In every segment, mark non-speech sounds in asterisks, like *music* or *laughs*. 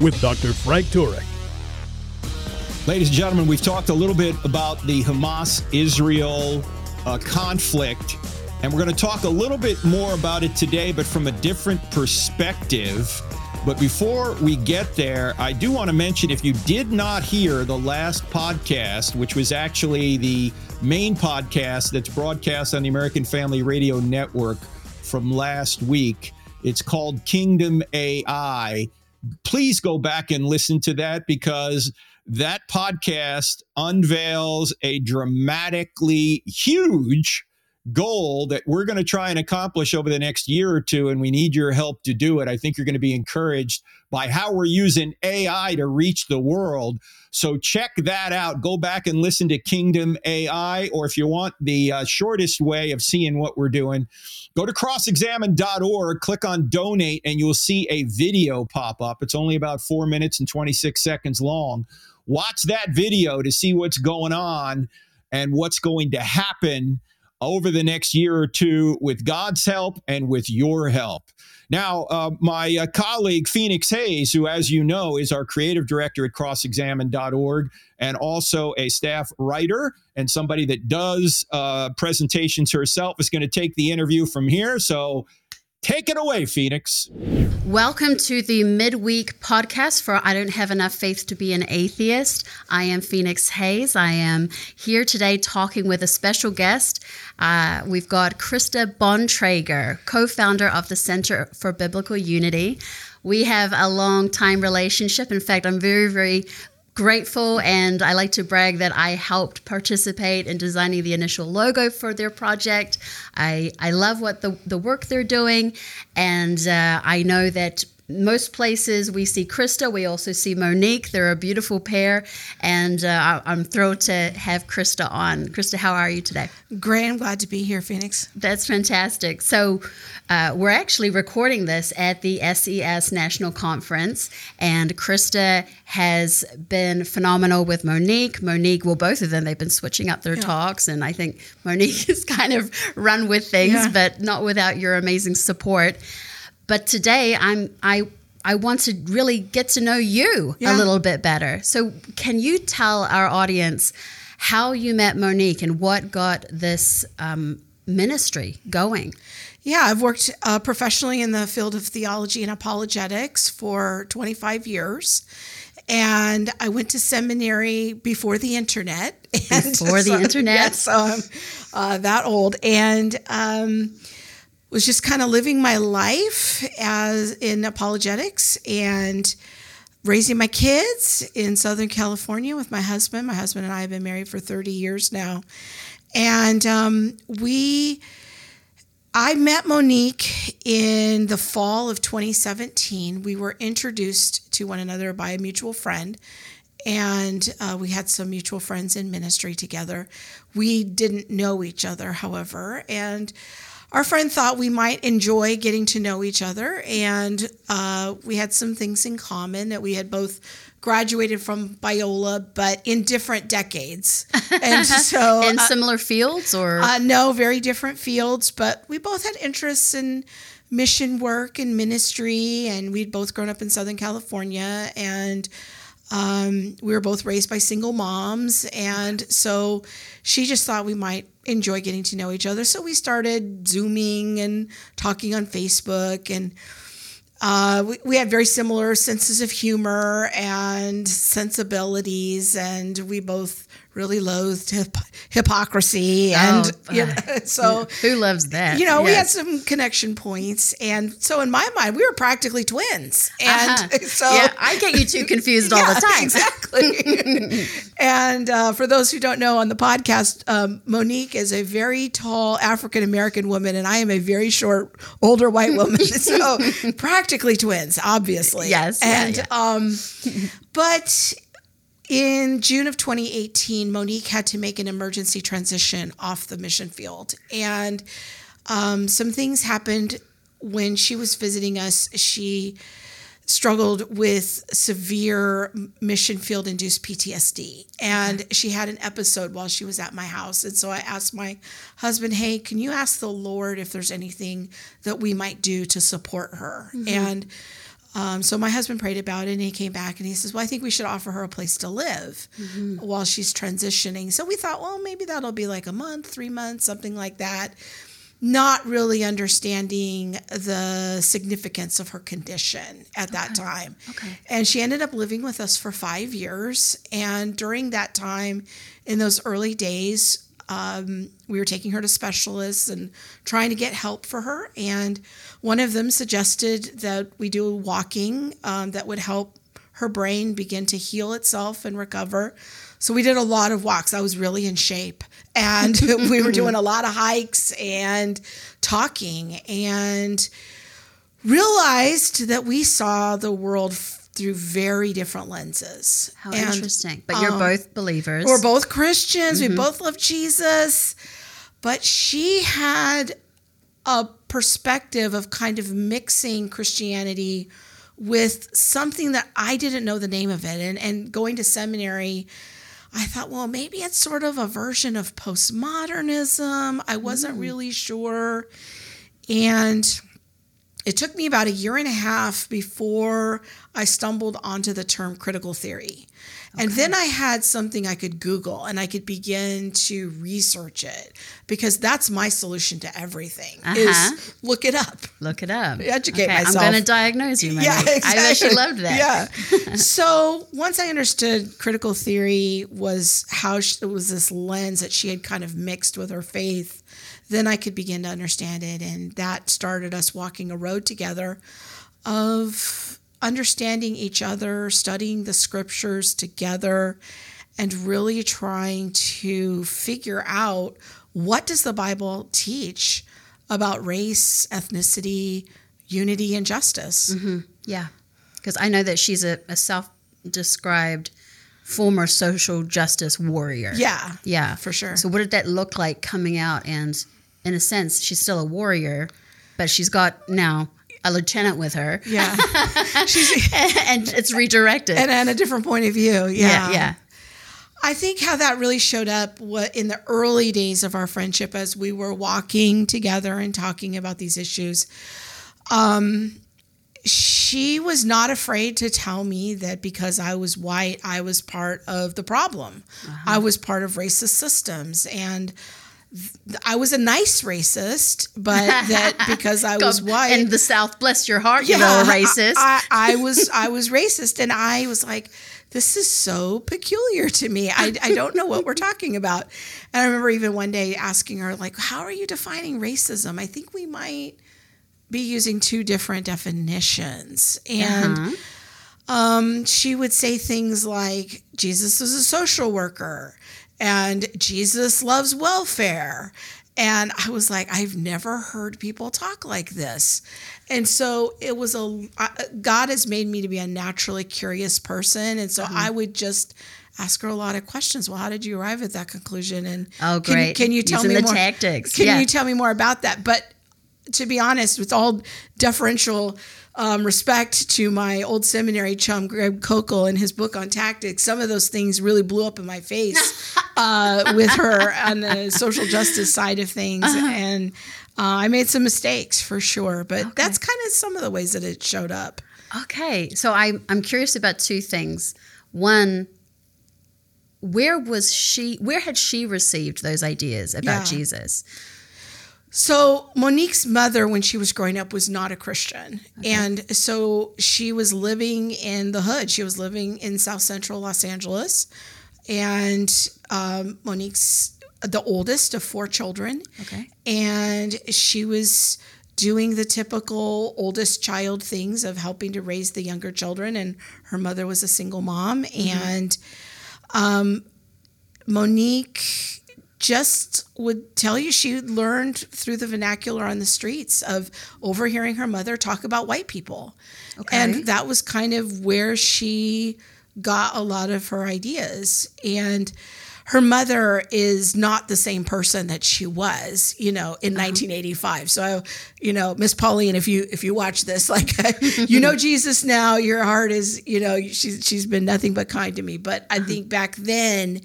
with Dr. Frank Turek. Ladies and gentlemen, we've talked a little bit about the Hamas Israel uh, conflict, and we're going to talk a little bit more about it today, but from a different perspective. But before we get there, I do want to mention if you did not hear the last podcast, which was actually the main podcast that's broadcast on the American Family Radio Network from last week, it's called Kingdom AI please go back and listen to that because that podcast unveils a dramatically huge goal that we're going to try and accomplish over the next year or two, and we need your help to do it. I think you're going to be encouraged by how we're using AI to reach the world. So check that out. Go back and listen to Kingdom AI, or if you want the uh, shortest way of seeing what we're doing, go to crossexamined.org, click on donate, and you'll see a video pop up. It's only about four minutes and 26 seconds long. Watch that video to see what's going on and what's going to happen over the next year or two with God's help and with your help. Now, uh, my uh, colleague Phoenix Hayes, who, as you know, is our creative director at crossexamined.org and also a staff writer and somebody that does uh, presentations herself, is going to take the interview from here. So Take it away, Phoenix. Welcome to the midweek podcast for I Don't Have Enough Faith to Be an Atheist. I am Phoenix Hayes. I am here today talking with a special guest. Uh, we've got Krista Bontrager, co founder of the Center for Biblical Unity. We have a long time relationship. In fact, I'm very, very grateful and I like to brag that I helped participate in designing the initial logo for their project. I, I love what the, the work they're doing and uh, I know that most places we see Krista, we also see Monique. They're a beautiful pair, and uh, I'm thrilled to have Krista on. Krista, how are you today? Great. I'm glad to be here, Phoenix. That's fantastic. So, uh, we're actually recording this at the SES National Conference, and Krista has been phenomenal with Monique. Monique, well, both of them, they've been switching up their yeah. talks, and I think Monique *laughs* has kind of run with things, yeah. but not without your amazing support. But today I'm I I want to really get to know you yeah. a little bit better. So can you tell our audience how you met Monique and what got this um, ministry going? Yeah, I've worked uh, professionally in the field of theology and apologetics for 25 years. And I went to seminary before the internet. *laughs* Before the internet? Yes, so I'm uh, that old. And um, was just kind of living my life as in apologetics and raising my kids in Southern California with my husband. My husband and I have been married for 30 years now. And um, we, I met Monique in the fall of 2017. We were introduced to one another by a mutual friend. And uh, we had some mutual friends in ministry together. We didn't know each other, however. And our friend thought we might enjoy getting to know each other, and uh, we had some things in common that we had both graduated from Biola, but in different decades, and *laughs* so in uh, similar fields, or uh, no, very different fields. But we both had interests in mission work and ministry, and we'd both grown up in Southern California, and um, we were both raised by single moms, and so she just thought we might enjoy getting to know each other. So we started Zooming and talking on Facebook, and uh, we, we had very similar senses of humor and sensibilities, and we both really loathed hip- hypocrisy, and Oh, you know, *laughs* so Who loves that? you know, we had some connection points, and so in my mind, we were practically twins, and Uh-huh. *laughs* so yeah, I get you two *laughs* confused all the time. Exactly. and uh, for those who don't know on the podcast, um, Monique is a very tall African American woman, and I am a very short, older white woman. so practically twins, obviously. Yes, yeah, And yeah. um, but in June of 2018, Monique had to make an emergency transition off the mission field. And um, some things happened when she was visiting us. She struggled with severe mission field induced PTSD. And she had an episode while she was at my house. And so I asked my husband, Hey, can you ask the Lord if there's anything that we might do to support her? And um, so my husband prayed about it and he came back and he says, Well, I think we should offer her a place to live while she's transitioning. So we thought, well, maybe that'll be like a month, three months, something like that. Not really understanding the significance of her condition at that time. Okay. And she ended up living with us for five years. And during that time, in those early days, um, we were taking her to specialists and trying to get help for her. And one of them suggested that we do walking um, that would help her brain begin to heal itself and recover. So we did a lot of walks. I was really in shape. And *laughs* we were doing a lot of hikes and talking and realized that we saw the world through very different lenses. How And, interesting. But you're um, both believers. we're both Christians. We both love Jesus. But she had a perspective of kind of mixing Christianity with something that I didn't know the name of it. And, and going to seminary, I thought, well, maybe it's sort of a version of postmodernism. I wasn't really sure. And it took me about a year and a half before I stumbled onto the term critical theory. And then I had something I could Google and I could begin to research it because that's my solution to everything Uh-huh. is look it up. Look it up. Educate okay, myself. I'm going to diagnose you, Monique. I actually loved that. Yeah. *laughs* so once I understood critical theory was how she, it was this lens that she had kind of mixed with her faith, then I could begin to understand it, and that started us walking a road together of understanding each other, studying the scriptures together, and really trying to figure out what does the Bible teach about race, ethnicity, unity, and justice. Mm-hmm. Yeah. Because I know that she's a, a self described former social justice warrior. Yeah. Yeah. For sure. So, what did that look like coming out? And in a sense, she's still a warrior, but she's got now a lieutenant with her. Yeah. *laughs* and it's redirected. and, and a different point of view. Yeah. yeah. Yeah. I think how that really showed up in the early days of our friendship as we were walking together and talking about these issues. Um she was not afraid to tell me that because I was white, I was part of the problem. I was part of racist systems and I was a nice racist, but that *laughs* because I was white In the South, bless your heart, you know, a racist. I, I, I *laughs* was I was racist, and I was like, this is so peculiar to me. I, I don't know what we're talking about. And I remember even one day asking her, like, how are you defining racism? I think we might be using two different definitions. And Uh-huh. um, she would say things like, Jesus is a social worker and Jesus loves welfare. And I was like, I've never heard people talk like this. And so it was a, God has made me to be a naturally curious person. And so mm-hmm. I would just ask her a lot of questions. Well, how did you arrive at that conclusion? And Oh, can, great. Can you tell Using me the more? tactics. Can Yeah. you tell me more about that? But to be honest, with all deferential um, respect to my old seminary chum Greg Koukl and his book on tactics, some of those things really blew up in my face *laughs* uh, with her on the social justice side of things, Uh-huh. and uh, I made some mistakes for sure. But that's kind of some of the ways that it showed up. Okay, so I'm I'm curious about two things. One, where was she? Where had she received those ideas about Yeah. Jesus? So Monique's mother, when she was growing up, was not a Christian, and so she was living in the hood. She was living in South Central Los Angeles, and um, Monique's the oldest of four children. Okay. And she was doing the typical oldest child things of helping to raise the younger children. And her mother was a single mom. And um, Monique just would tell you she learned through the vernacular on the streets of overhearing her mother talk about white people. Okay. And that was kind of where she got a lot of her ideas. And her mother is not the same person that she was, you know, in uh-huh. 1985. So, you know, Miss Pauline, if you if you watch this, *laughs* like, you know Jesus now, your heart is, you know, she's she's been nothing but kind to me. But I uh-huh. think back then,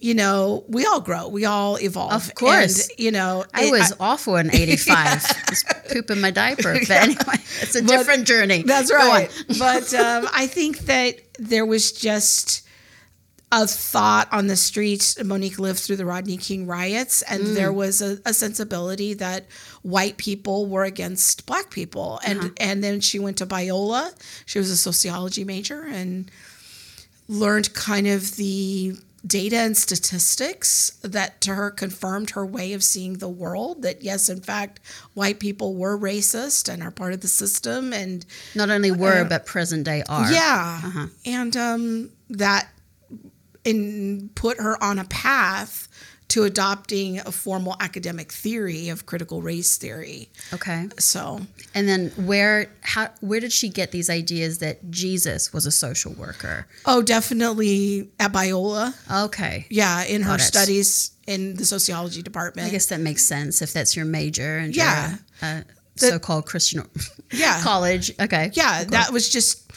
you know, we all grow, we all evolve. Of course. And, you know, I it- was awful in *laughs* 85. Just pooping my diaper. But *laughs* anyway, it's a But- different journey. That's right. but um, I think that there was just a thought on the streets. Monique lived through the Rodney King riots, and Mm. there was a, a sensibility that white people were against black people. And Uh-huh. and then she went to Biola. She was a sociology major and learned kind of the data and statistics that to her confirmed her way of seeing the world that yes in fact white people were racist and are part of the system and Not only were, but present day are. yeah and um that in put her on a path to adopting a formal academic theory of critical race theory Okay. so And then where how where did she get these ideas that Jesus was a social worker? oh definitely at biola Okay. yeah in her it. studies in the sociology department I guess that makes sense if that's your major and Yeah. you're a, a The- so-called Christian Yeah. *laughs* college. Okay. yeah that was just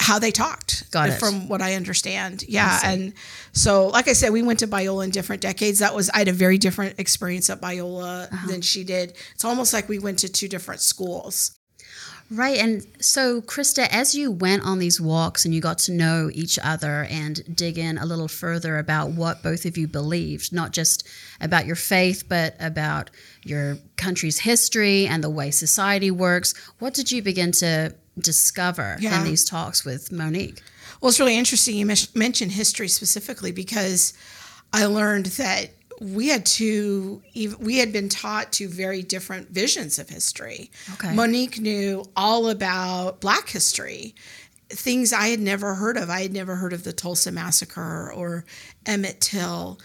how they talked Got it. from what i understand yeah and so like i said we went to biola in different decades that was i had a very different experience at biola Uh-huh. than she did it's almost like we went to two different schools Right. And so, Krista, as you went on these walks and you got to know each other and dig in a little further about what both of you believed, not just about your faith, but about your country's history and the way society works, what did you begin to discover Yeah. in these talks with Monique? Well, it's really interesting you mentioned history specifically because I learned that we had two, ev- we had been taught two very different visions of history. Okay. Monique knew all about Black history, things I had never heard of. I had never heard of the Tulsa Massacre or Emmett Till.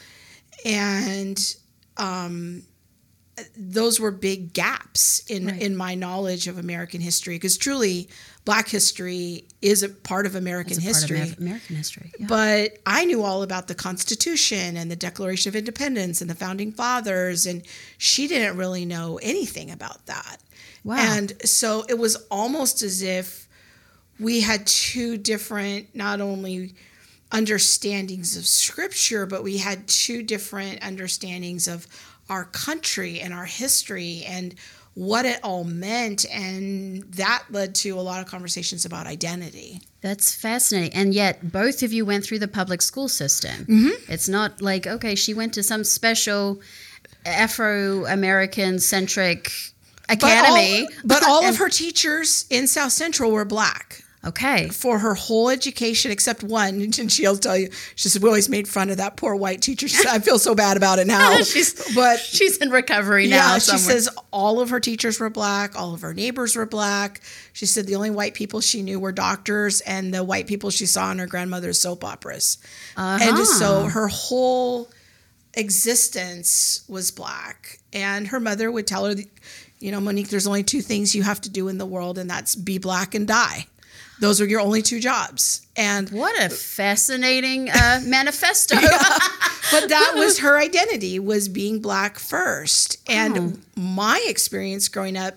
And um, those were big gaps in Right. in my knowledge of American history because truly black history is a part of American history. Of American history. Yeah. But I knew all about the Constitution and the Declaration of Independence and the founding fathers and she didn't really know anything about that. Wow. And so it was almost as if we had two different not only understandings of scripture, but we had two different understandings of our country and our history and what it all meant. And that led to a lot of conversations about identity. That's fascinating. And yet, both of you went through the public school system. Mm-hmm. It's not like, okay, she went to some special Afro American centric academy. But all, *laughs* but all of her teachers in South Central were black. Okay. for her whole education except one *laughs* and she'll tell you she said we always made fun of that poor white teacher. She said, i feel so bad about it now *laughs* She's- but She's in recovery now. yeah she says all of her teachers were black all of her neighbors were black. She said the only white people she knew were doctors and the white people she saw in her grandmother's soap operas. Uh-huh. And so her whole existence was black. And her mother would tell her you know monique there's only two things you have to do in the world and that's be black and die those are your only two jobs and What a fascinating uh, *laughs* manifesto. but that *laughs* was her identity was being black first and Oh. my experience growing up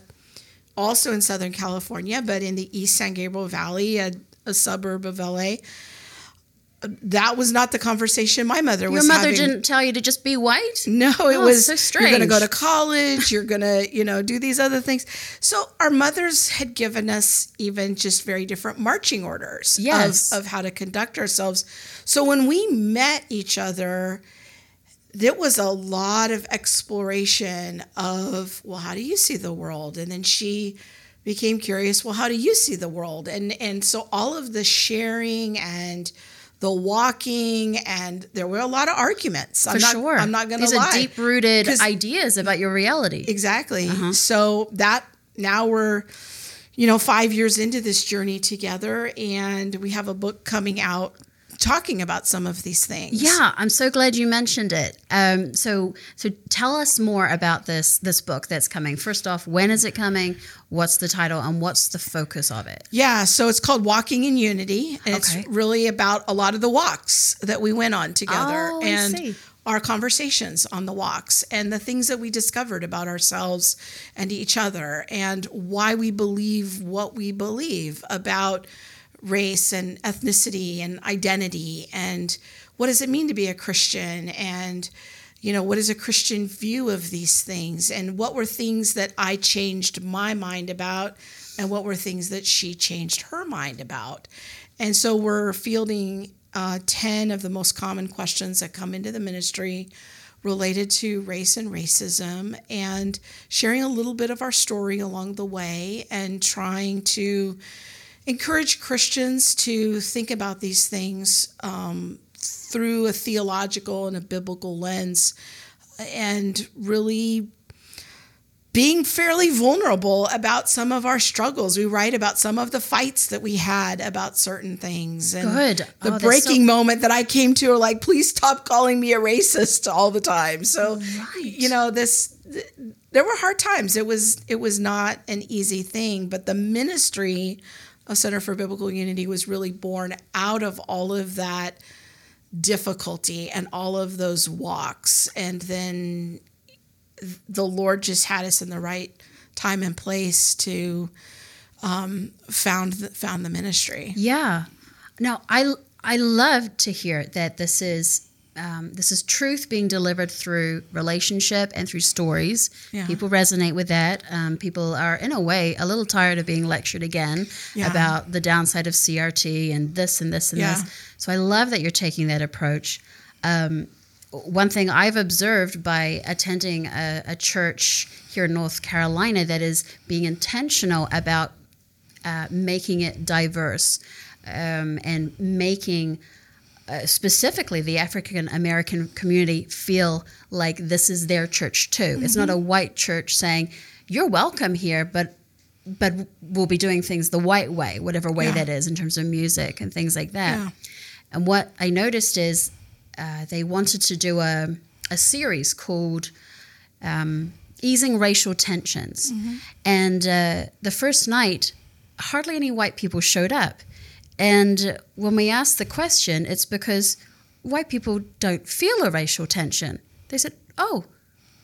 also in southern california but in the east san gabriel valley a, a suburb of la that was not the conversation my mother was. Your mother having. didn't tell you to just be white? No, it Oh, was so strange. you're going to go to college, you're *laughs* going to, you know, do these other things. So our mothers had given us even just very different marching orders Yes. of, of how to conduct ourselves. So when we met each other, there was a lot of exploration of, well, how do you see the world? And then she became curious, well, how do you see the world? And and so all of the sharing and the walking, and there were a lot of arguments. For I'm not, sure. I'm not going to lie. These are deep rooted ideas about your reality. Exactly. Uh-huh. So that now we're, you know, five years into this journey together, and we have a book coming out talking about some of these things. Yeah, I'm so glad you mentioned it. Um, so, so tell us more about this this book that's coming. First off, when is it coming? What's the title, and what's the focus of it? Yeah, so it's called Walking in Unity, and Okay. it's really about a lot of the walks that we went on together Oh, and our conversations on the walks and the things that we discovered about ourselves and each other and why we believe what we believe about race and ethnicity and identity and what does it mean to be a Christian? And you know what is a christian view of these things? And what were things that i changed my mind about? And what were things that she changed her mind about? And so we're fielding uh, 10 of the most common questions that come into the ministry related to race and racism and sharing a little bit of our story along the way and trying to encourage christians to think about these things um, through a theological and a biblical lens and really being fairly vulnerable about some of our struggles. We write about some of the fights that we had about certain things. And Good. The Oh, breaking so- moment that I came to are like, please stop calling me a racist all the time. So, you know, this th- there were hard times. It was it was not an easy thing, but the ministry of Center for Biblical Unity was really born out of all of that difficulty and all of those walks and then the lord just had us in the right time and place to um, found the, found the ministry Yeah. Now, I I love to hear that this is um, this is truth being delivered through relationship and through stories. Yeah. People resonate with that. Um, people are, in a way, a little tired of being lectured again Yeah. about the downside of CRT and this and this and Yeah. this. So I love that you're taking that approach. Um, one thing I've observed by attending a, a church here in North Carolina that is being intentional about uh, making it diverse um, and making uh, specifically the African American community feel like this is their church too. It's not a white church saying you're welcome here, but but we'll be doing things the white way, whatever way Yeah. that is in terms of music and things like that. Yeah. And what I noticed is uh, they wanted to do a a series called um, "Easing Racial Tensions," and uh, the first night, hardly any white people showed up. And when we asked the question, it's because white people don't feel a racial tension. They said, "Oh,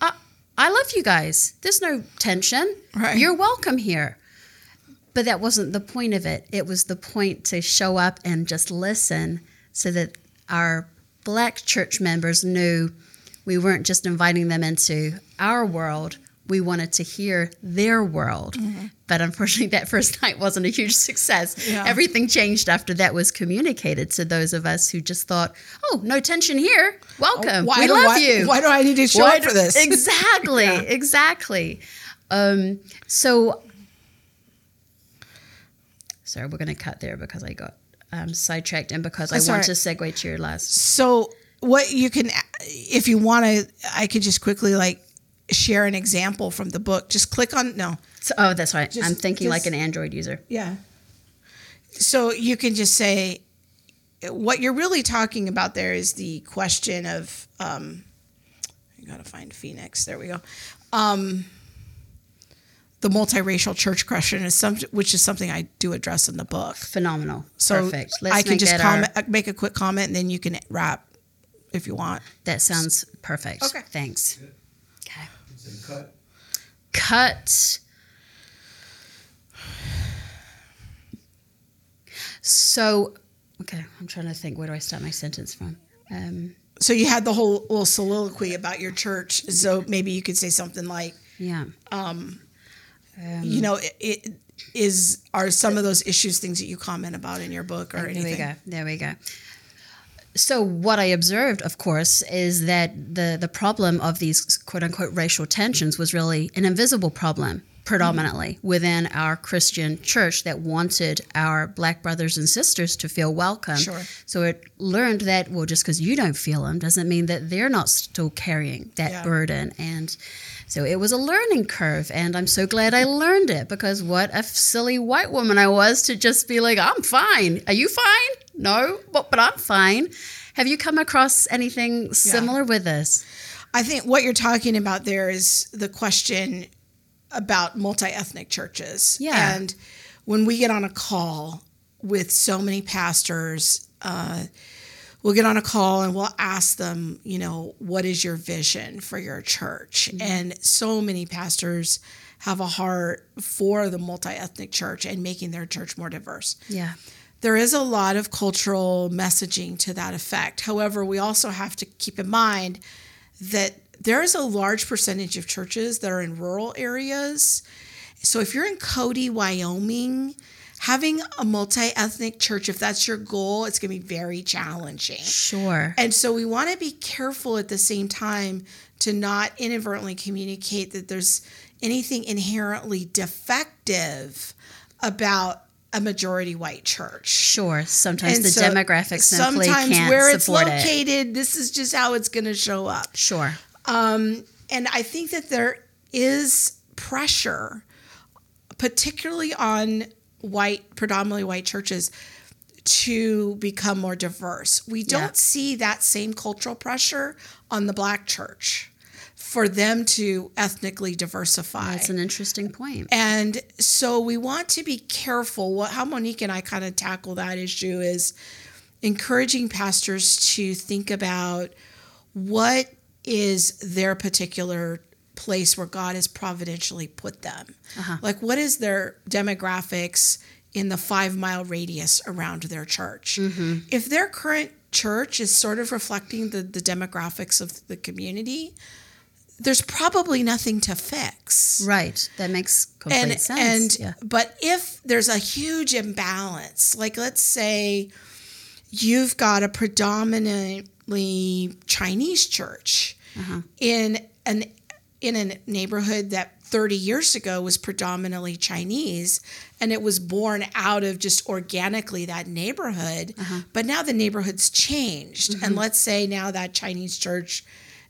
I, I love you guys. There's no tension. Right. You're welcome here." But that wasn't the point of it. It was the point to show up and just listen so that our black church members knew we weren't just inviting them into our world, we wanted to hear their world. But unfortunately, that first *laughs* night wasn't a huge success. Yeah. Everything changed after that was communicated to those of us who just thought, oh, no tension here. Welcome. why we do, love why, you. why do i need to show Why up do- for this *laughs* Exactly, exactly. Um, so, sorry, we're going to cut there because I got um, sidetracked and because That's I want right. to segue to your last. so what you can if you want to i could just quickly like share an example from the book just click on no So, oh, that's right. Just- I'm thinking like an Android user. Yeah. So you can just say what you're really talking about there is the question of um I gotta find Phoenix. There we go. Um the multiracial church question is some which is something I do address in the book. Phenomenal. So Perfect. Let's I can just that our- comment uh, make a quick comment and then you can wrap if you want. that sounds perfect. Okay. Thanks. Okay. Cut. So, okay, I'm trying to think. Where do I start my sentence from? Um, So you had the whole little soliloquy about your church. So maybe you could say something like yeah. you know, it, it is are some of those issues things that you comment about in your book or There anything. There we go. There we go. So what I observed, of course, is that the the problem of these quote unquote racial tensions was really an invisible problem. predominantly within our Christian church that wanted our black brothers and sisters to feel welcome. Sure. So it learned that, well, just because you don't feel them doesn't mean that they're not still carrying that Yeah. burden. And so it was a learning curve. And I'm so glad I learned it because what a silly white woman I was to just be like, I'm fine. Are you fine? No, but, but I'm fine. Have you come across anything similar with this? I think what you're talking about there is the question about multi ethnic churches. Yeah. And when we get on a call with so many pastors, uh, we'll get on a call and we'll ask them, you know, what is your vision for your church? Mm-hmm. And so many pastors have a heart for the multi ethnic church and making their church more diverse Yeah. there is a lot of cultural messaging to that effect. However, we also have to keep in mind that there is a large percentage of churches that are in rural areas. So if you're in Cody, Wyoming, having a multi ethnic church, if that's your goal, it's going to be very challenging. Sure. And so we want to be careful at the same time to not inadvertently communicate that there's anything inherently defective about a majority white church. Sure. Sometimes And the so demographics simply sometimes can't where it's support it. located, this is just how it's going to show up. Sure. Um, and I think that there is pressure, particularly on white, predominantly white churches, to become more diverse. We don't Yeah. see that same cultural pressure on the black church for them to ethnically diversify. That's an interesting point. And so we want to be careful. What how Monique and I kind of tackle that issue is encouraging pastors to think about what is their particular place where God has providentially put them. Like what is their demographics in the 5 mile radius around their church? If their current church is sort of reflecting the, the demographics of the community, there's probably nothing to fix Right. That makes complete and sense. and yeah. but if there's a huge imbalance like let's say you've got a predominantly chinese church Uh-huh. in an in a neighborhood that 30 years ago was predominantly chinese and it was born out of just organically that neighborhood Uh-huh. but now the neighborhood's changed Mm-hmm. and let's say now that chinese church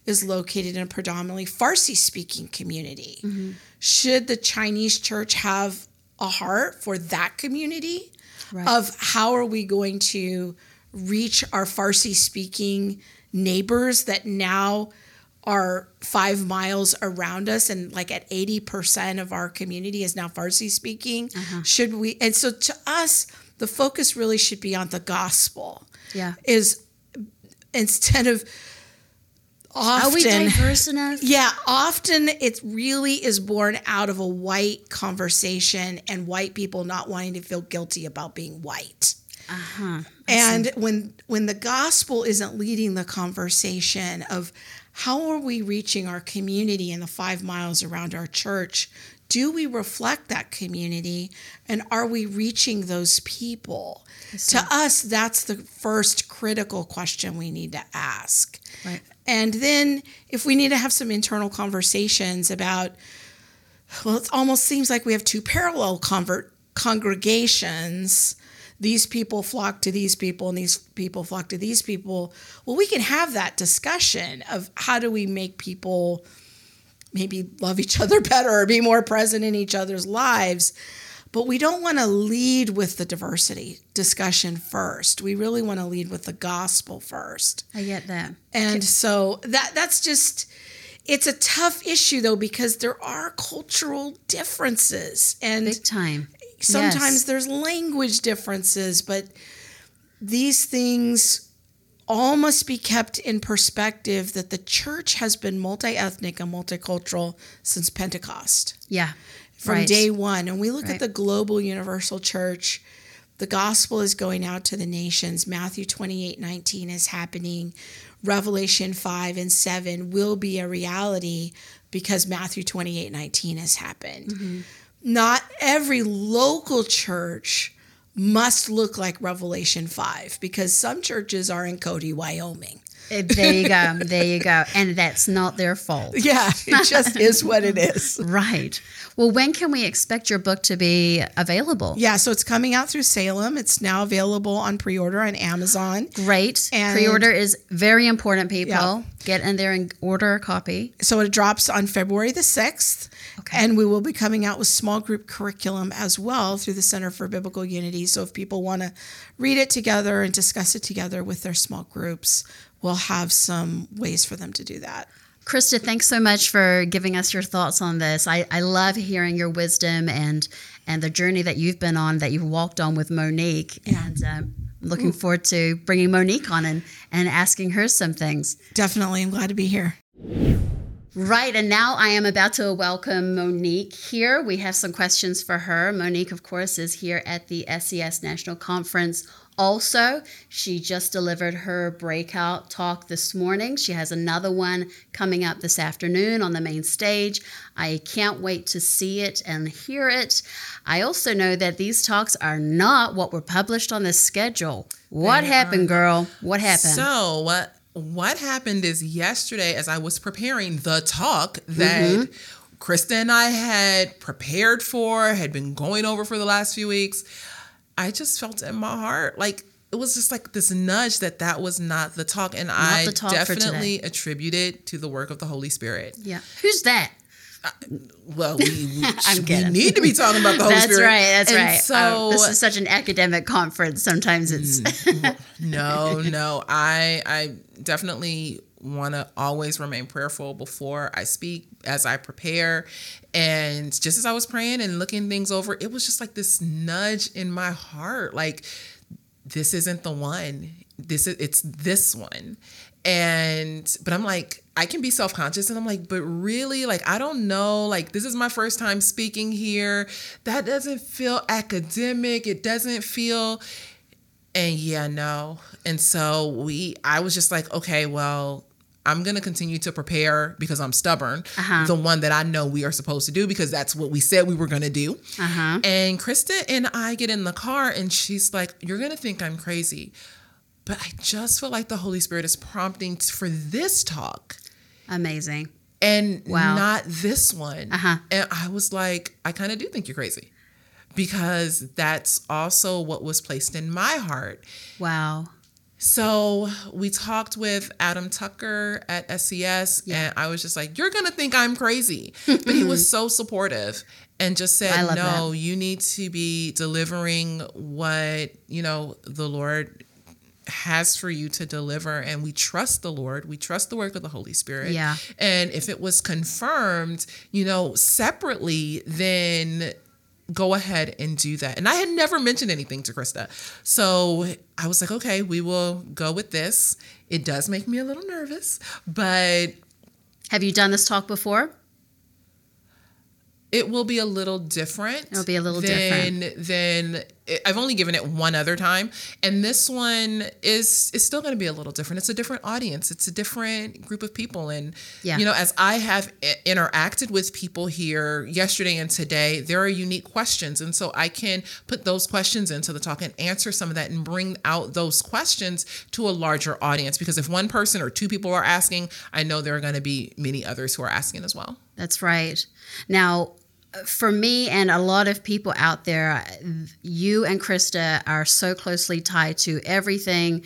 is located in a predominantly Farsi speaking community. Mm-hmm. Should the Chinese church have a heart for that community? Right. Of how are we going to reach our Farsi speaking neighbors that now are five miles around us and like at 80% of our community is now Farsi speaking? Uh-huh. Should we? And so to us, the focus really should be on the gospel. Yeah. Is instead of often Are we diverse enough? *laughs* yeah, often it really is born out of a white conversation and white people not wanting to feel guilty about being white. Uh-huh. And when when the gospel isn't leading the conversation of how are we reaching our community in the 5 miles around our church? Do we reflect that community and are we reaching those people? To us that's the first critical question we need to ask. Right. And then if we need to have some internal conversations about, well, it almost seems like we have two parallel convert congregations. These people flock to these people and these people flock to these people. Well, we can have that discussion of how do we make people maybe love each other *laughs* better or be more present in each other's lives. But we don't want to lead with the diversity discussion first. We really want to lead with the gospel first. I get that. And so that that's just it's a tough issue though because there are cultural differences and Big time. Sometimes Yes. there's language differences, but these things all must be kept in perspective that the church has been multi-ethnic and multicultural since Pentecost Yeah. from Right. day one. And we look Right. at the global universal church, the gospel is going out to the nations. Matthew 28 19 is happening. Revelation 5 and 7 will be a reality because Matthew 28 19 has happened. Mm-hmm. Not every local church must look like Revelation 5 because some churches are in Cody, Wyoming. Eh, There you go. *laughs* There you go. And that's not their fault. Yeah, it just is what it is. *laughs* Right. Well, when can we expect your book to be available? Yeah, so it's coming out through Salem. It's now available on pre order on Amazon. Great. And- Pre-order is very important, people. Yeah. Get in there and order a copy. So it drops on February the 6th. Okay. And we will be coming out with small group curriculum as well through the Center for Biblical Unity. So if people want to read it together and discuss it together with their small groups, we'll have some ways for them to do that. Krista, thanks so much for giving us your thoughts on this. I, I love hearing your wisdom and and the journey that you've been on, that you've walked on with Monique. And um, looking forward to bringing Monique on and, and asking her some things. Definitely. I'm glad to be here. Right, and now I am about to welcome Monique here. We have some questions for her. Monique, of course, is here at the SES National Conference. Also, she just delivered her breakout talk this morning. She has another one coming up this afternoon on the main stage. I can't wait to see it and hear it. I also know that these talks are not what were published on the schedule. What happened, girl? What happened? So what what happened is yesterday, as I was preparing the talk that Mm-hmm. Krista and I had prepared for, had been going over for the last few weeks, I just felt in my heart like it was just like this nudge that that was not the talk, and I the talk definitely attribute it to the work of the Holy Spirit. yeah. Who's that? Well, we, we, *laughs* need to be talking about the Holy That's Spirit. right. That's And right. So Uh, this is such an academic conference. Sometimes it's *laughs* no, no. I I definitely want to always remain prayerful before I speak as I prepare. And just as I was praying and looking things over, it was just like this nudge in my heart like this isn't the one. This is it's this one. And but I'm like I can be self-conscious and I'm like but really like I don't know like this is my first time speaking here. That doesn't feel academic. It doesn't feel and yeah, no. And so we I was just like, okay, well, I'm going to continue to prepare because I'm stubborn. Uh-huh. The one that I know we are supposed to do because that's what we said we were going to do. Uh-huh. And Krista and I get in the car and she's like, "You're going to think I'm crazy." But I just feel like the Holy Spirit is prompting for this talk amazing. and Wow. not this one. Uh-huh. And I was like, I kind of do think you're crazy because that's also what was placed in my heart. Wow. So we talked with Adam Tucker at SES, and I was just like, You're going to think I'm crazy. But he was *laughs* so supportive and just said, No, that. you need to be delivering what, you know, the Lord has for you to deliver and we trust the lord we trust the work of the holy spirit Yeah. and if it was confirmed you know separately then go ahead and do that. And I had never mentioned anything to Krista. So I was like, okay, we will go with this. It does make me a little nervous, but Have you done this talk before? It will be a little different. It'll be a little than, Than I've only given it one other time, and this one is is still going to be a little different. It's a different audience. It's a different group of people, and Yeah. you know, as I have i- interacted with people here yesterday and today, there are unique questions, and so I can put those questions into the talk and answer some of that and bring out those questions to a larger audience. Because if one person or two people are asking, I know there are going to be many others who are asking as well. That's right. Now, for me and a lot of people out there, you and Krista are so closely tied to everything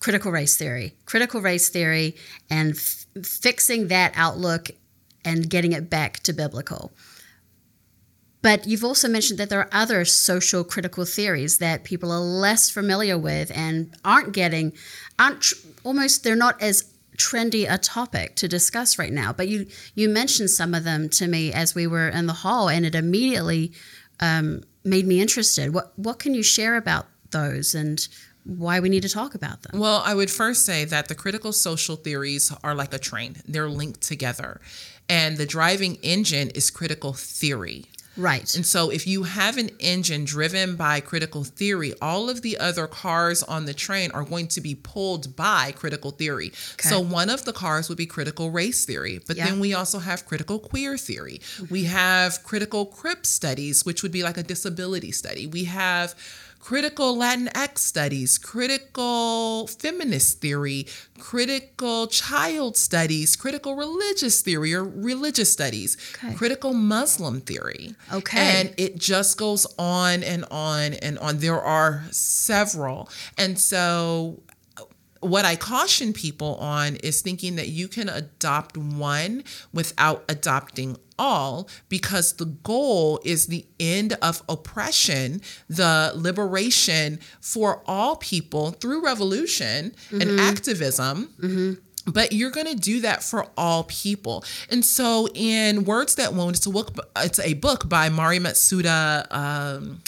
critical race theory, critical race theory, and f- fixing that outlook and getting it back to biblical. But you've also mentioned that there are other social critical theories that people are less familiar with and aren't getting, aren't tr- almost, they're not as trendy a topic to discuss right now. But you you mentioned some of them to me as we were in the hall, and it immediately um, made me interested. What what can you share about those and why we need to talk about them? Well, I would first say that the critical social theories are like a train, they're linked together. And the driving engine is critical theory. Right. And so, if you have an engine driven by critical theory, all of the other cars on the train are going to be pulled by critical theory. So, one of the cars would be critical race theory, but Yeah. then we also have critical queer theory. We have critical crip studies, which would be like a disability study. We have critical Latinx studies, critical feminist theory, critical child studies, critical religious theory or religious studies, Okay. critical Muslim theory. Okay. And it just goes on and on and on. There are several. And so uh, what I caution people on is thinking that you can adopt one without adopting all because the goal is the end of oppression, the liberation for all people through revolution and activism. But you're going to do that for all people. And so in Words That Wound, it's a book, it's a book by Mari Matsuda. Um,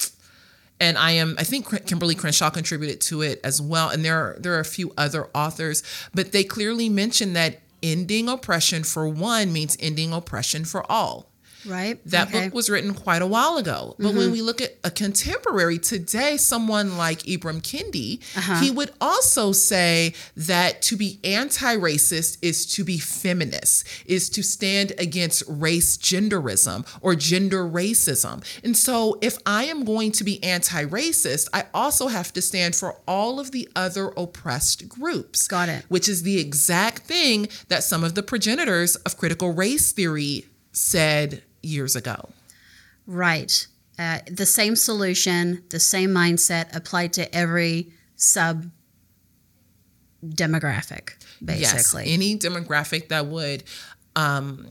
and I am I think Kimberlé Crenshaw contributed to it as well and there are there are a few other authors but they clearly mention that ending oppression for one means ending oppression for all Right. that Okay. book was written quite a while ago. But when mm-hmm. we look at a contemporary today, someone like Ibram Kendi, uh-huh. he would also say that to be anti racist is to be feminist, is to stand against race genderism or gender racism. And so if I am going to be anti racist, I also have to stand for all of the other oppressed groups. Got it. Which is the exact thing that some of the progenitors of critical race theory said years ago. Right. Uh, the same solution, the same mindset applied to every sub demographic, basically. Yes, any demographic that would um,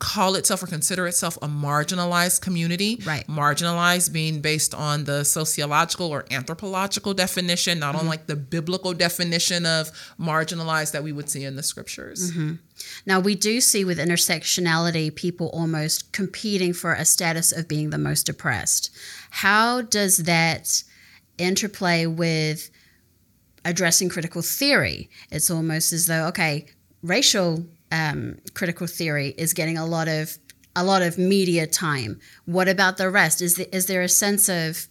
call itself or consider itself a marginalized community. Right. Marginalized being based on the sociological or anthropological definition, not Mm-hmm. on like the biblical definition of marginalized that we would see in the scriptures. Mm-hmm. Now, we do see with intersectionality people almost competing for a status of being the most oppressed. How does that interplay with addressing critical theory? It's almost as though, okay, racial um, critical theory is getting a lot of a lot of media time. What about the rest? Is the, is there a sense of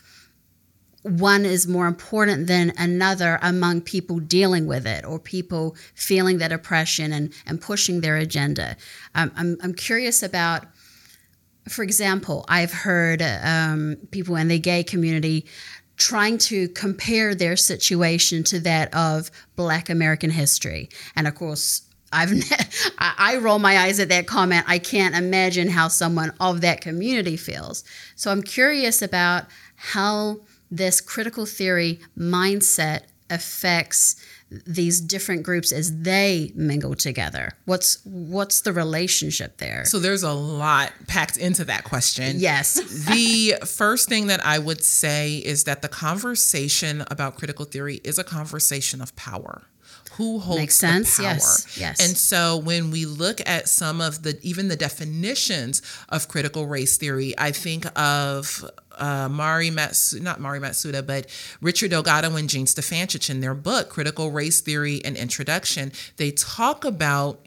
one is more important than another among people dealing with it or people feeling that oppression and, and pushing their agenda. Um, I'm, I'm curious about, for example, I've heard um, people in the gay community trying to compare their situation to that of Black American history. And of course, I've I I roll my eyes at that comment. I can't imagine how someone of that community feels. So I'm curious about how this critical theory mindset affects these different groups as they mingle together. What's what's the relationship there? So there's a lot packed into that question. yes. *laughs* the first thing that I would say is that the conversation about critical theory is a conversation of power. Who holds Makes sense, the power? yes, yes. And so when we look at some of the even the definitions of critical race theory, I think of uh, Mari Matsu, not Mari Matsuda, but Richard Delgado and Jean Stefancic in their book, Critical Race Theory and Introduction, they talk about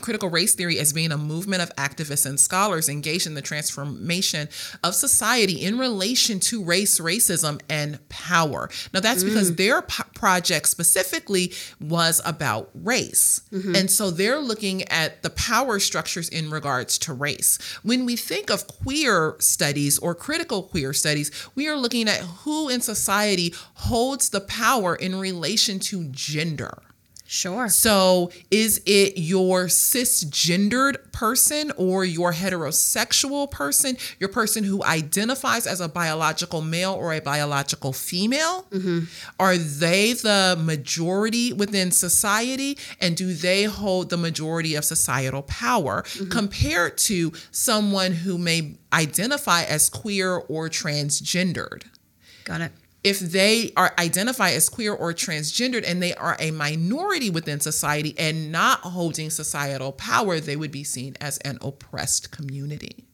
critical race theory as being a movement of activists and scholars engaged in the transformation of society in relation to race, racism, and power. Now, that's mm. because their p- project specifically was about race. Mm-hmm. And so they're looking at the power structures in regards to race. When we think of queer studies or critical queer studies, we are looking at who in society holds the power in relation to gender. Sure. So, is it your cisgendered person or your heterosexual person, your person who identifies as a biological male or a biological female? Mm-hmm. Are they the majority within society? And do they hold the majority of societal power mm-hmm. compared to someone who may identify as queer or transgendered? Got it. If they are identified as queer or transgendered and they are a minority within society and not holding societal power, they would be seen as an oppressed community.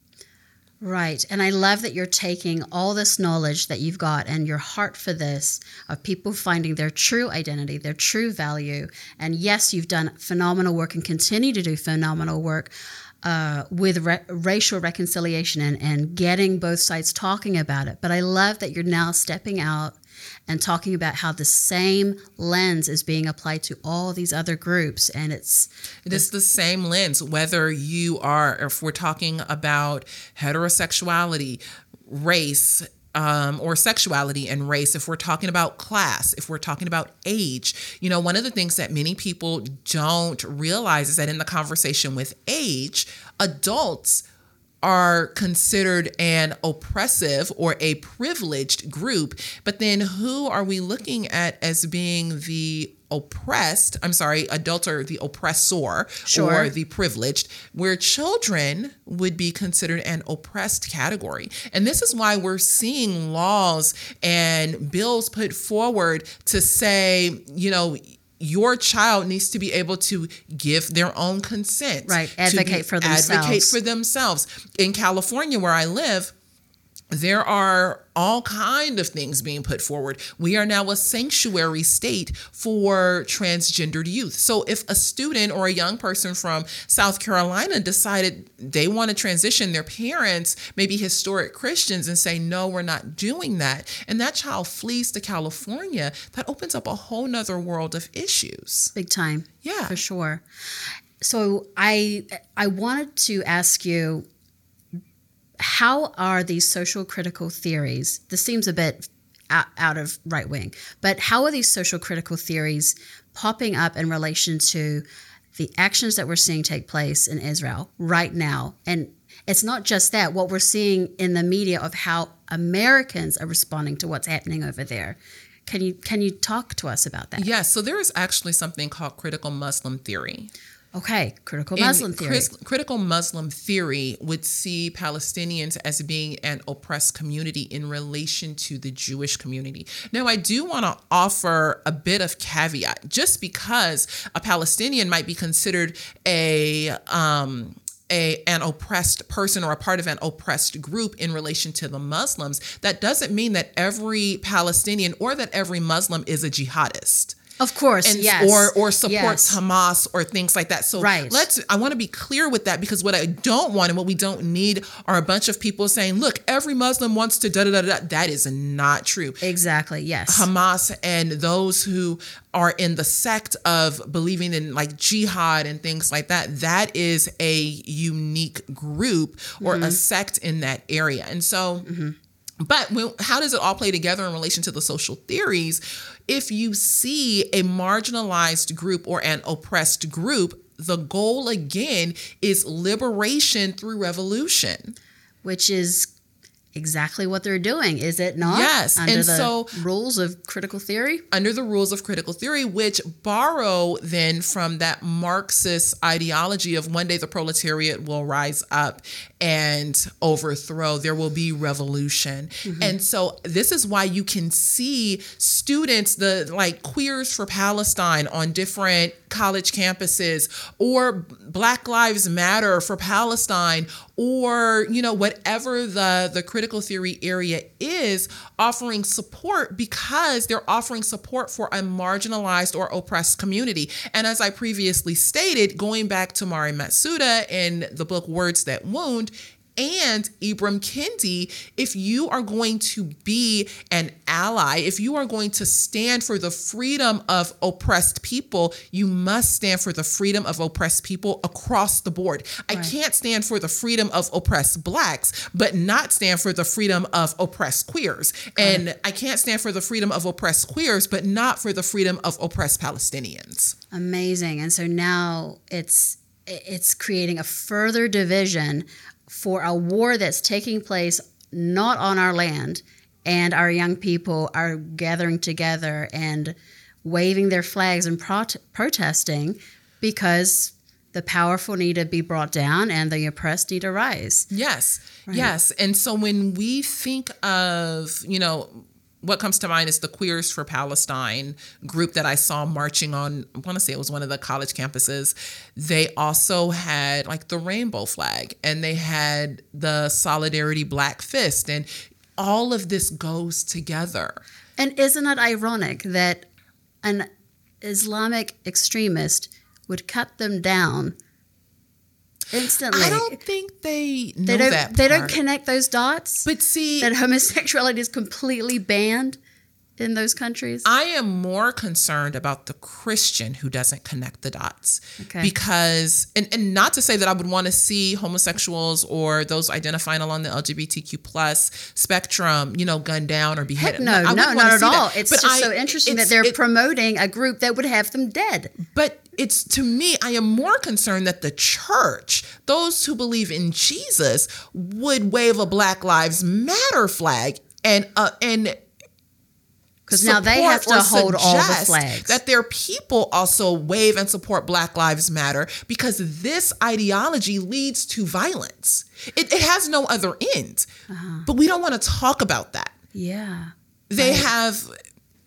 Right. And I love that you're taking all this knowledge that you've got and your heart for this of people finding their true identity, their true value. And yes, you've done phenomenal work and continue to do phenomenal work uh, with ra- racial reconciliation and, and getting both sides talking about it. But I love that you're now stepping out and talking about how the same lens is being applied to all these other groups. And it's It is the same lens, whether you are, if we're talking about heterosexuality, race, um, or sexuality and race, if we're talking about class, if we're talking about age, you know, one of the things that many people don't realize is that in the conversation with age, adults are considered an oppressive or a privileged group. But then who are we looking at as being the oppressed? I'm sorry, adults are the oppressor Sure. or the privileged, where children would be considered an oppressed category. And this is why we're seeing laws and bills put forward to say, you know, your child needs to be able to give their own consent. Right. to be- Advocate for Advocate for themselves. In California, where I live, there are all kind of things being put forward. We are now a sanctuary state for transgendered youth. So if a student or a young person from South Carolina decided they want to transition their parents, maybe historic Christians and say no, we're not doing that, and that child flees to California, that opens up a whole nother world of issues. big time. Yeah. for sure. So I I wanted to ask you, how are these social critical theories? This seems a bit out, of right wing, but how are these social critical theories popping up in relation to the actions that we're seeing take place in Israel right now? And it's not just that; what we're seeing in the media of how Americans are responding to what's happening over there. Can you can you talk to us about that? Yes, so there is actually something called critical Muslim theory. Okay, critical Muslim theory. Chris- critical Muslim theory would see Palestinians as being an oppressed community in relation to the Jewish community. Now, I do want to offer a bit of caveat, just because a Palestinian might be considered a um, a, an oppressed person or a part of an oppressed group in relation to the Muslims, that doesn't mean that every Palestinian or that every Muslim is a jihadist Of course, and yes. or or supports Yes. Hamas or things like that. So Right. let's I want to be clear with that because what I don't want and what we don't need are a bunch of people saying, look, every Muslim wants to da da da da. That is not true. Exactly, yes. Hamas and those who are in the sect of believing in like jihad and things like that, that is a unique group or a mm-hmm. sect in that area. And so mm-hmm. But when, how does it all play together in relation to the social theories? If you see a marginalized group or an oppressed group, the goal again is liberation through revolution. which is exactly what they're doing, is it not? Yes, Under and the so- rules of critical theory. under the rules of critical theory, which borrow then from that Marxist ideology of one day the proletariat will rise up and overthrow, there will be revolution. Mm-hmm. And so this is why you can see students, the like queers for Palestine on different college campuses, or Black Lives Matter for Palestine, or you know, whatever the, the critical theory area is, offering support because they're offering support for a marginalized or oppressed community. And as I previously stated, going back to Mari Matsuda in the book Words That Wound, and Ibram Kendi, if you are going to be an ally, if you are going to stand for the freedom of oppressed people, you must stand for the freedom of oppressed people across the board. I can't stand for the freedom of oppressed blacks, but not stand for the freedom of oppressed queers. And I can't stand for the freedom of oppressed queers, but not for the freedom of oppressed Palestinians. Amazing. And so now it's it's creating a further division for a war that's taking place not on our land and our young people are gathering together and waving their flags and prot- protesting because the powerful need to be brought down and the oppressed need to rise. Yes. Yes. And so when we think of, you know, what comes to mind is the Queers for Palestine group that I saw marching on, I want to say it was one of the college campuses. They also had like the rainbow flag and they had the Solidarity Black Fist. And all of this goes together. And isn't it ironic that an Islamic extremist would cut them down instantly? I don't think they know they don't. that They don't connect those dots. But see, that homosexuality is completely banned in those countries? I am more concerned about the Christian who doesn't connect the dots. Okay. Because, and, and not to say that I would want to see homosexuals or those identifying along the LGBTQ plus spectrum, you know, gunned down or beheaded. Heck no, I no, wouldn't at see that. all. It's But just I- so interesting that they're it- promoting a group that would have them dead. but it's to me, I am more concerned that the church, those who believe in Jesus, would wave a Black Lives Matter flag and uh, and Because now they have to hold all the flags. That their people also wave and support Black Lives Matter because this ideology leads to violence. It, it has no other end. Uh-huh. But we don't want to talk about that. yeah. They have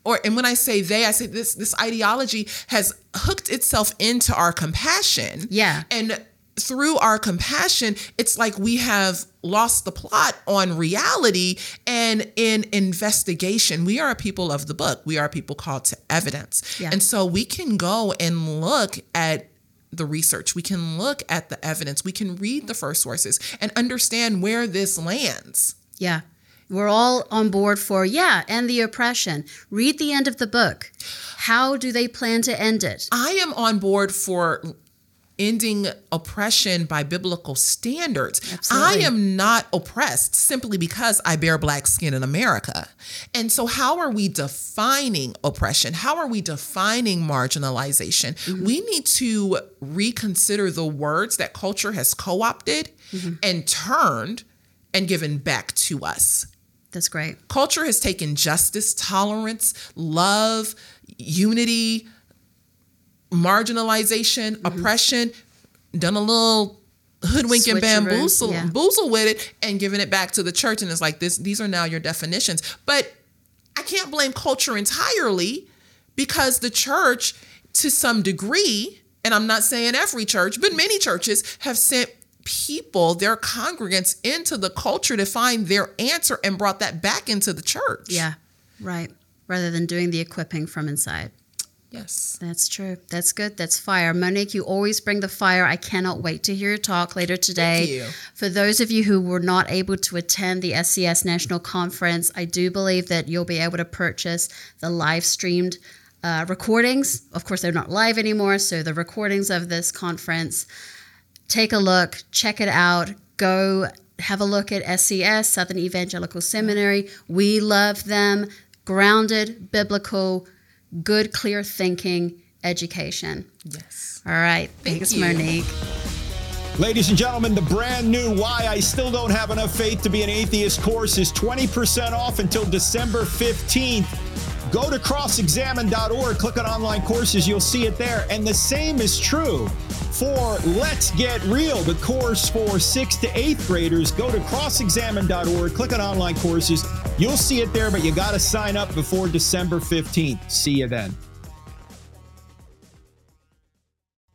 or and when I say they, I say this this ideology has hooked itself into our compassion. Yeah. And through our compassion, it's like we have lost the plot on reality and in investigation. We are a people of the book. We are people called to evidence. Yeah. And so we can go and look at the research. We can look at the evidence. We can read the first sources and understand where this lands. Yeah. We're all on board for, yeah, and the oppression. Read the end of the book. How do they plan to end it? I am on board for ending oppression by biblical standards. Absolutely. I am not oppressed simply because I bear black skin in America. And so, how are we defining oppression? How are we defining marginalization? Mm-hmm. We need to reconsider the words that culture has co opted Mm-hmm. and turned and given back to us. That's great. Culture has taken justice, tolerance, love, unity, marginalization, Mm-hmm. oppression, done a little hoodwink and bamboozle, yeah. boozle with it, and giving it back to the church. And it's like this: these are now your definitions. But I can't blame culture entirely because the church, to some degree, and I'm not saying every church, but many churches have sent people, their congregants, into the culture to find their answer and brought that back into the church. Yeah, right. Rather than doing the equipping from inside. Yes. That's true. That's good. That's fire. Monique, you always bring the fire. I cannot wait to hear your talk later today. you. For those of you who were not able to attend the SES National Conference, I do believe that you'll be able to purchase the live streamed uh, recordings. Of course, they're not live anymore, so the recordings of this conference. Take a look, check it out, go have a look at SES, Southern Evangelical Seminary. We love them. Grounded, biblical, good, clear thinking education. Yes. All right. Thanks, you. Monique. Ladies and gentlemen, the brand new Why I Still Don't Have Enough Faith to Be an Atheist course is 20% off until December 15th. Go to crossexamined.org, click on online courses, you'll see it there. And the same is true for Let's Get Real, the course for 6th to 8th graders. Go to crossexamined.org, click on online courses, you'll see it there, but you got to sign up before December 15th. See you then.